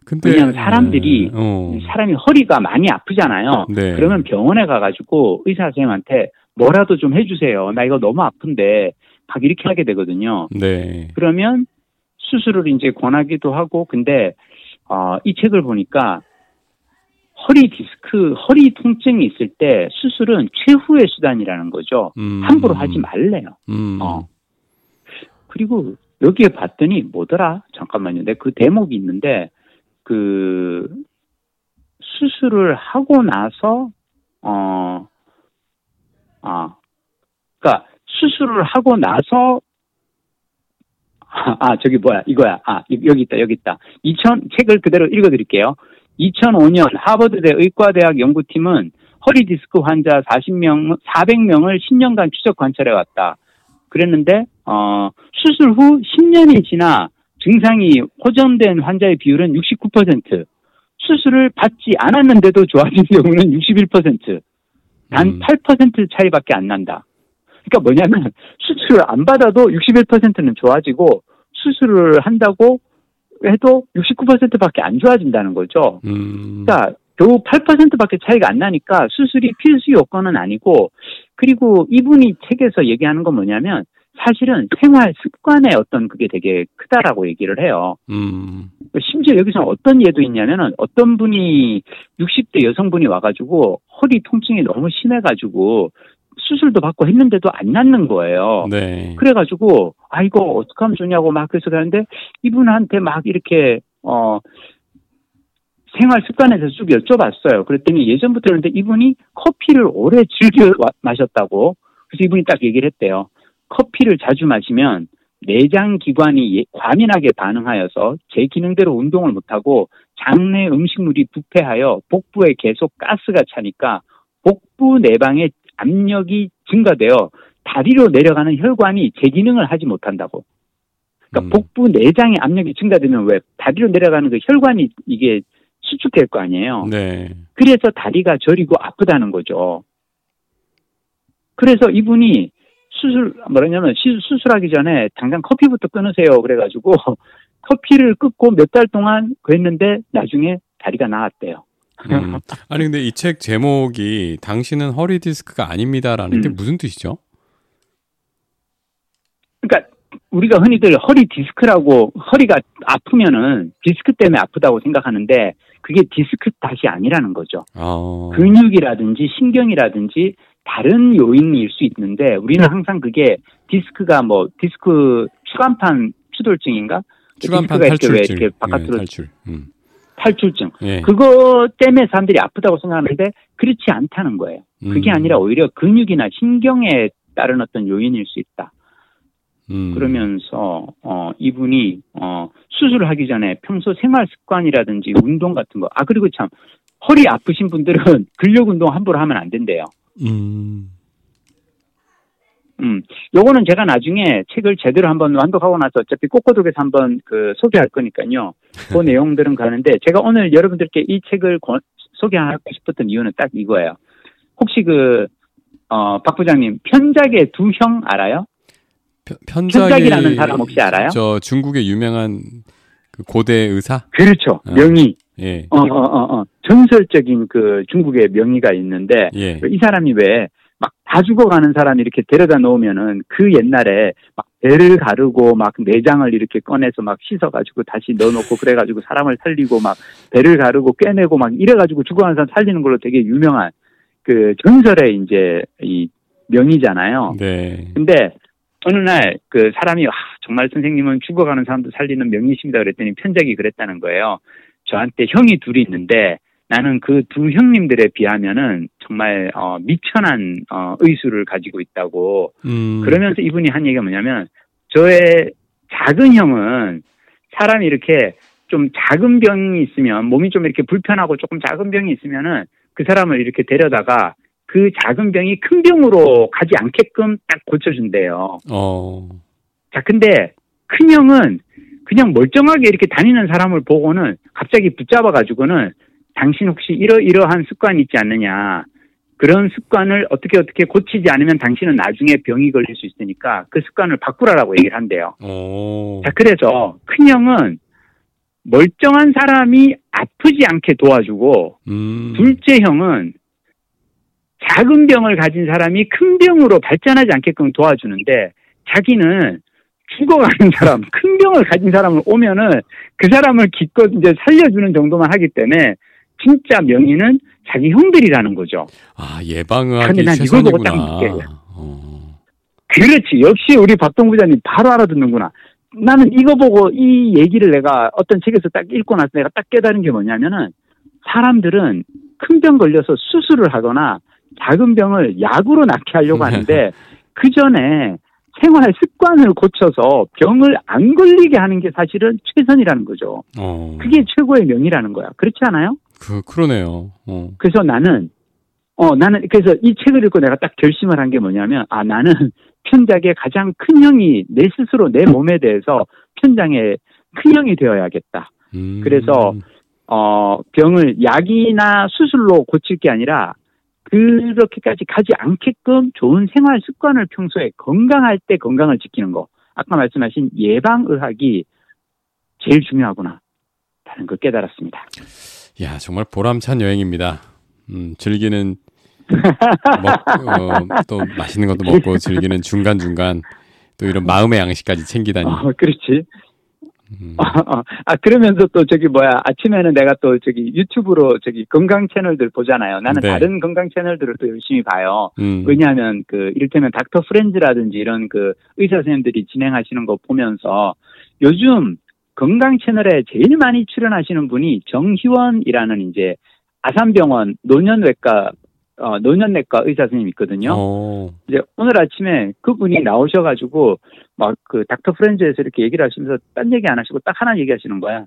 근데 왜냐하면 사람들이 어. 사람이 허리가 많이 아프잖아요. 네. 그러면 병원에 가가지고 의사 선생님한테 뭐라도 좀 해주세요. 나 이거 너무 아픈데 막 이렇게 하게 되거든요. 네. 그러면 수술을 이제 권하기도 하고 근데 어, 이 책을 보니까 허리 디스크, 허리 통증이 있을 때 수술은 최후의 수단이라는 거죠. 음. 함부로 하지 말래요. 음. 어. 그리고 여기에 봤더니 뭐더라? 잠깐만요. 내그 대목이 있는데 그 수술을 하고 나서 어 아, 그러니까 수술을 하고 나서 아, 아, 저기 뭐야 이거야 아 이- 여기 있다 여기 있다 2000 책을 그대로 읽어드릴게요 2005년 하버드대 의과대학 연구팀은 허리 디스크 환자 40명 400명을 10년간 추적 관찰해 왔다 그랬는데 어 수술 후 10년이 지나 증상이 호전된 환자의 비율은 69% 수술을 받지 않았는데도 좋아진 경우는 61%. 단 음. 8% 차이밖에 안 난다. 그러니까 뭐냐면 수술을 안 받아도 61%는 좋아지고 수술을 한다고 해도 69%밖에 안 좋아진다는 거죠. 음. 그러니까 겨우 8%밖에 차이가 안 나니까 수술이 필수 요건은 아니고 그리고 이분이 책에서 얘기하는 건 뭐냐면 사실은 생활 습관의 어떤 그게 되게 크다라고 얘기를 해요. 음. 심지어 여기서 어떤 예도 있냐면은 어떤 분이 60대 여성분이 와가지고 허리 통증이 너무 심해가지고 수술도 받고 했는데도 안 낫는 거예요. 네. 그래가지고 아 이거 어떻게 하면 좋냐고 막 그래서 가는데 이분한테 막 이렇게 어 생활 습관에 대해서 쭉 여쭤봤어요. 그랬더니 예전부터 그런데 이분이 커피를 오래 즐겨 와- 마셨다고 그래서 이분이 딱 얘기를 했대요. 커피를 자주 마시면 내장 기관이 예- 과민하게 반응하여서 제 기능대로 운동을 못하고 장내 음식물이 부패하여 복부에 계속 가스가 차니까 복부 내방의 압력이 증가되어 다리로 내려가는 혈관이 제 기능을 하지 못한다고. 그러니까 음. 복부 내장의 압력이 증가되면 왜 다리로 내려가는 그 혈관이 이게 수축될 거 아니에요. 네. 그래서 다리가 저리고 아프다는 거죠. 그래서 이분이 수술 뭐냐면 시- 수술하기 전에 당장 커피부터 끊으세요. 그래가지고 (laughs) 커피를 끊고 몇 달 동안 그랬는데 나중에 다리가 나았대요. 음. 아니 근데 이 책 제목이 당신은 허리 디스크가 아닙니다라는 게 음. 무슨 뜻이죠? 그러니까 우리가 흔히들 허리 디스크라고 허리가 아프면은 디스크 때문에 아프다고 생각하는데 그게 디스크 탓이 아니라는 거죠. 아. 근육이라든지 신경이라든지 다른 요인일 수 있는데 우리는 항상 그게 디스크가 뭐 디스크 추간판 추돌증인가 추간판 디스크가 이렇게 왜 탈출증. 이렇게 바깥으로 예, 탈출. 음. 탈출증 예. 그거 때문에 사람들이 아프다고 생각하는데 그렇지 않다는 거예요. 그게 음. 아니라 오히려 근육이나 신경에 따른 어떤 요인일 수 있다. 음. 그러면서 어 이분이 어 수술을 하기 전에 평소 생활 습관이라든지 운동 같은 거 아 그리고 참 허리 아프신 분들은 (laughs) 근력 운동 함부로 하면 안 된대요. 음. 음, 요거는 제가 나중에 책을 제대로 한번 완독하고 나서 어차피 꼬꼬독에서 한번 그 소개할 거니까요. 그 (laughs) 내용들은 가는데 제가 오늘 여러분들께 이 책을 권- 소개하고 싶었던 이유는 딱 이거예요. 혹시 그, 어, 박 부장님, 편작의 두 형 알아요? 편- 편작이 편작이 라는 사람 혹시 알아요? 저 중국의 유명한 그 고대 의사? 그렇죠. 어. 명의. 예. 어, 어, 어, 어. 전설적인 그 중국의 명의가 있는데, 예. 이 사람이 왜 막 다 죽어가는 사람 이렇게 데려다 놓으면은 그 옛날에 막 배를 가르고 막 내장을 이렇게 꺼내서 막 씻어가지고 다시 넣어놓고 그래가지고 사람을 살리고 막 배를 가르고 꿰내고 막 이래가지고 죽어가는 사람 살리는 걸로 되게 유명한 그 전설의 이제 이 명이잖아요. 네. 근데 어느 날 그 사람이 아, 정말 선생님은 죽어가는 사람도 살리는 명이십니다 그랬더니 편작이 그랬다는 거예요. 저한테 형이 둘이 있는데 나는 그 두 형님들에 비하면은 정말 어, 미천한 어, 의술을 가지고 있다고 음. 그러면서 이분이 한 얘기가 뭐냐면 저의 작은 형은 사람이 이렇게 좀 작은 병이 있으면 몸이 좀 이렇게 불편하고 조금 작은 병이 있으면은 그 사람을 이렇게 데려다가 그 작은 병이 큰 병으로 가지 않게끔 딱 고쳐준대요. 어. 자, 근데 큰 형은 그냥 멀쩡하게 이렇게 다니는 사람을 보고는 갑자기 붙잡아가지고는 당신 혹시 이러이러한 습관이 있지 않느냐. 그런 습관을 어떻게 어떻게 고치지 않으면 당신은 나중에 병이 걸릴 수 있으니까 그 습관을 바꾸라라고 얘기를 한대요. 어. 자, 그래서 큰 형은 멀쩡한 사람이 아프지 않게 도와주고 음. 둘째 형은 작은 병을 가진 사람이 큰 병으로 발전하지 않게끔 도와주는데 자기는 죽어가는 사람, 큰 병을 가진 사람을 오면은 그 사람을 기껏 이제 살려주는 정도만 하기 때문에 진짜 명의는 자기 형들이라는 거죠. 아, 예방의학이 근데 난 이걸 보고 딱 최선이구나. 느껴요. 어. 그렇지. 역시 우리 박동 부장님 바로 알아듣는구나. 나는 이거 보고 이 얘기를 내가 어떤 책에서 딱 읽고 나서 내가 딱 깨달은 게 뭐냐면은 사람들은 큰 병 걸려서 수술을 하거나 작은 병을 약으로 낫게 하려고 (laughs) 하는데 그 전에 생활 습관을 고쳐서 병을 안 걸리게 하는 게 사실은 최선이라는 거죠. 어. 그게 최고의 명이라는 거야. 그렇지 않아요? 그 그러네요. 어. 그래서 나는 어 나는 그래서 이 책을 읽고 내가 딱 결심을 한 게 뭐냐면 아 나는 (laughs) 편작의 가장 큰 형이 내 스스로 내 몸에 대해서 편장의 큰 형이 되어야겠다. 음. 그래서 어 병을 약이나 수술로 고칠 게 아니라 그렇게까지 가지 않게끔 좋은 생활 습관을 평소에 건강할 때 건강을 지키는 거. 아까 말씀하신 예방의학이 제일 중요하구나. 라는 걸 깨달았습니다. 야, 정말 보람찬 여행입니다. 음, 즐기는 먹, (laughs) 어, 또 맛있는 것도 먹고 즐기는 중간 중간 또 이런 마음의 양식까지 챙기다니. 어, 그렇지. 음. 아 그러면서 또 저기 뭐야 아침에는 내가 또 저기 유튜브로 저기 건강 채널들 보잖아요. 나는 네. 다른 건강 채널들을 또 열심히 봐요. 음. 왜냐하면 그 이를테면 닥터 프렌즈라든지 이런 그 의사 선생님들이 진행하시는 거 보면서 요즘 건강 채널에 제일 많이 출연하시는 분이 정희원이라는 이제 아산병원 노년외과 어 노년내과 의사 선생님 있거든요. 어. 이제 오늘 아침에 그분이 나오셔가지고 막 그 닥터 프렌즈에서 이렇게 얘기를 하시면서 딴 얘기 안 하시고 딱 하나 얘기하시는 거야.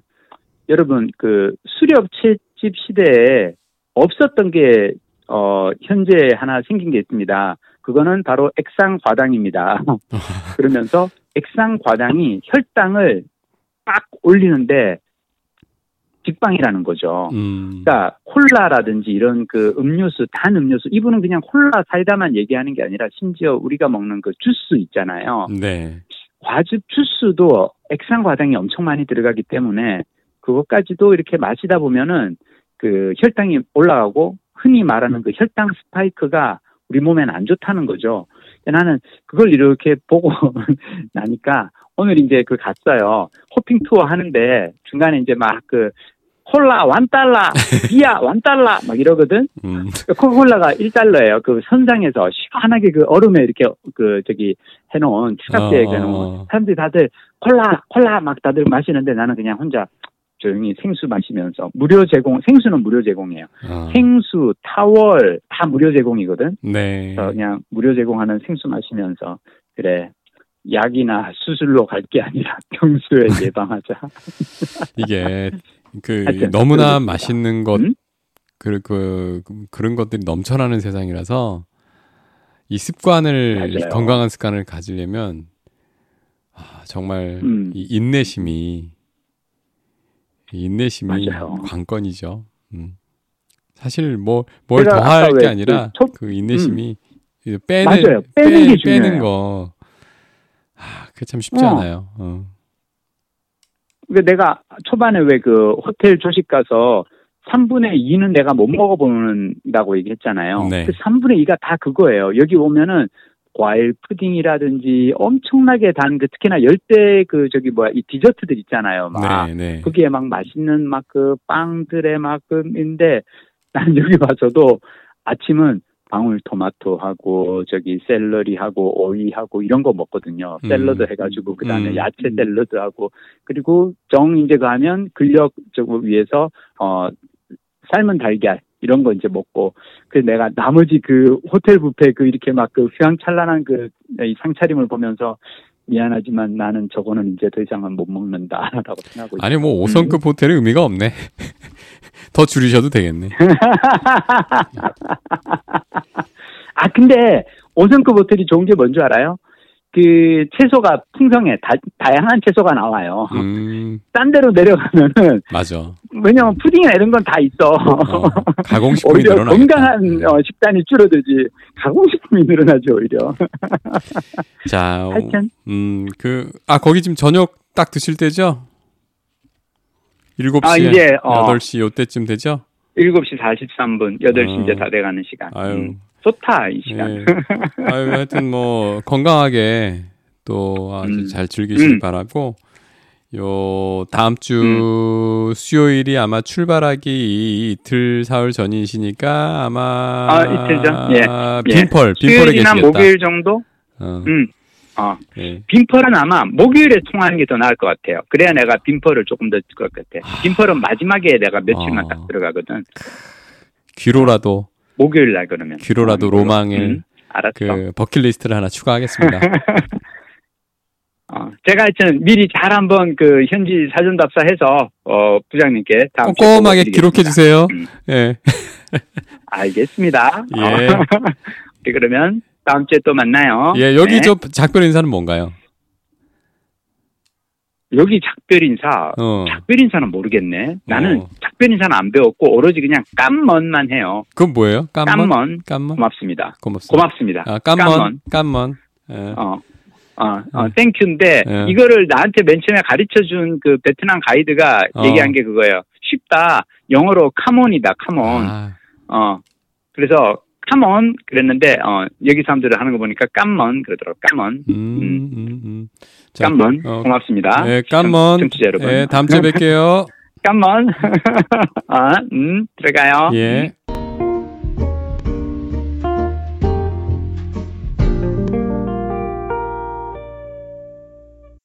여러분 그 수렵 채집 시대에 없었던 게 어, 현재 하나 생긴 게 있습니다. 그거는 바로 액상 과당입니다. (laughs) 그러면서 액상 과당이 혈당을 딱 올리는데 직방이라는 거죠. 음. 그러니까 콜라라든지 이런 그 음료수 단 음료수 이분은 그냥 콜라 사이다만 얘기하는 게 아니라 심지어 우리가 먹는 그 주스 있잖아요. 네. 과즙 주스도 액상 과당이 엄청 많이 들어가기 때문에 그것까지도 이렇게 마시다 보면은 그 혈당이 올라가고 흔히 말하는 그 혈당 스파이크가 우리 몸에는 안 좋다는 거죠. 나는 그걸 이렇게 보고 (laughs) 나니까 오늘 이제 그 갔어요. 호핑 투어 하는데 중간에 이제 막 그 콜라 원 달러, (laughs) 비야 원 달러 막 이러거든. 음. 코카콜라가 1달러예요. 그 선상에서 시원하게 그 얼음에 이렇게 그 저기 해놓은 추가제 어. 해놓은 사람들이 다들 콜라 콜라 막 다들 마시는데 나는 그냥 혼자 조용히 생수 마시면서 무료 제공 생수는 무료 제공이에요. 어. 생수, 타월 다 무료 제공이거든. 네. 그냥 무료 제공하는 생수 마시면서 그래 약이나 수술로 갈 게 아니라 (laughs) 평소에 (laughs) 예방하자. 이게 그 (laughs) 너무나 그렇습니다. 맛있는 것 음? 그, 그, 그런 것들이 넘쳐나는 세상이라서 이 습관을, 맞아요. 건강한 습관을 가지려면, 아, 정말 음. 이 인내심이, 이 인내심이 맞아요. 관건이죠. 음. 사실 뭐, 뭘 더할 아까 게왜 아니라 그 초- 그 인내심이 이제 빼는, 맞아요. 빼는 빼, 게 빼는 중요해요. 거. 아, 그게 참 쉽지 어. 않아요. 어. 그러니까 내가 초반에 왜 그 호텔 조식 가서 3분의 2는 내가 못 먹어본다고 얘기했잖아요. 네. 그 3분의 2가 다 그거예요. 여기 오면은 과일 푸딩이라든지 엄청나게 단 그 특히나 열대 그 저기 뭐야 이 디저트들 있잖아요. 막 네, 네. 거기에 막 맛있는 막 그 빵들의 막그인데 나는 여기 와서도 아침은 방울토마토하고 저기 샐러리하고 오이하고 이런 거 먹거든요. 음. 샐러드 해가지고 그다음에 음. 야채 샐러드하고 그리고 정 이제 가면 근력 저거 위해서 어 삶은 달걀 이런 거 이제 먹고 그 내가 나머지 그 호텔 뷔페 그 이렇게 막 그 휘황찬란한 그 이 상차림을 보면서 미안하지만 나는 저거는 이제 더 이상은 못 먹는다라고 생각하고 있어요. 아니, 뭐, 5성급 호텔은 의미가 없네. (laughs) 더 줄이셔도 되겠네. (laughs) 아 근데 5성급 호텔이 좋은 게 뭔 줄 알아요? 그 채소가 풍성해 다, 다양한 채소가 나와요. 음, 딴 데로 내려가면은 맞아. 왜냐면 푸딩이나 이런 건 다 있어. 어, 가공식품이 오히려 늘어나겠다. 건강한 어, 식단이 줄어들지 가공식품이 늘어나죠 오히려. (laughs) 자, 어, 하여튼 음, 그, 아, 거기 지금 저녁 딱 드실 때죠? 7시에, 아, 이제, 어. 8시 요때쯤 되죠? 7시 43분 8시 어. 이제 다 돼가는 시간. 아유. 음, 좋다 이 시간. 예. 아유, 하여튼 뭐, 건강하게 또 아주 음. 잘 즐기시길 음. 바라고, 요, 다음 주 수요일이 아마 출발하기 이틀, 사흘 전이시니까 아마. 아, 이틀 전? 예. 빈펄, 빈펄에 수요일이나 계시겠다. 목요일 정도? 어, 음. 어. 예. 빈펄은 아마 목요일에 통하는 게 더 나을 것 같아요. 그래야 내가 빈펄을 조금 더것 같아. 빈펄은 마지막에 내가 며칠만 어. 딱 들어가거든. 귀로라도, 목요일 날 그러면. 귀로라도 어, 로망을 음, 알았어. 그 버킷리스트를 하나 추가하겠습니다. (laughs) 어, 제가 하여튼 미리 잘 한번 그 현지 사전 답사해서 어, 부장님께 다음 주에 꼼꼼하게. 기록해 주세요. 음. 예. (laughs) 알겠습니다. 예. (laughs) 어. 네, 그러면 다음 주에 또 만나요. 예, 여기 네. 저 작별 인사는 뭔가요? 여기 작별 인사. 어. 작별 인사는 모르겠네. 나는 어. 작별 인사는 안 배웠고 오로지 그냥 깜먼만 해요. 그건 뭐예요? 깜먼? 깜먼. 깜먼? 고맙습니다. 고맙습니다. 고맙습니다. 아, 깜먼. 깜먼. 예. 어. 어, 어, 땡큐인데 예. 이거를 나한테 맨 처음에 가르쳐 준 그 베트남 가이드가 어. 얘기한 게 그거예요. 쉽다. 영어로 카몬이다. 카몬. 아, 어. 그래서 카몬 그랬는데 어, 여기 사람들을 하는 거 보니까 깜먼 그러더라고. 깜먼. 음, 음, 음. 자, 깜먼. 어, 고맙습니다. 예, 깜먼. 청- 청취자 여러분. 예, 다음 주에 뵐게요. (laughs) 깜먼. (laughs) 아, 음, 들어가요. 예.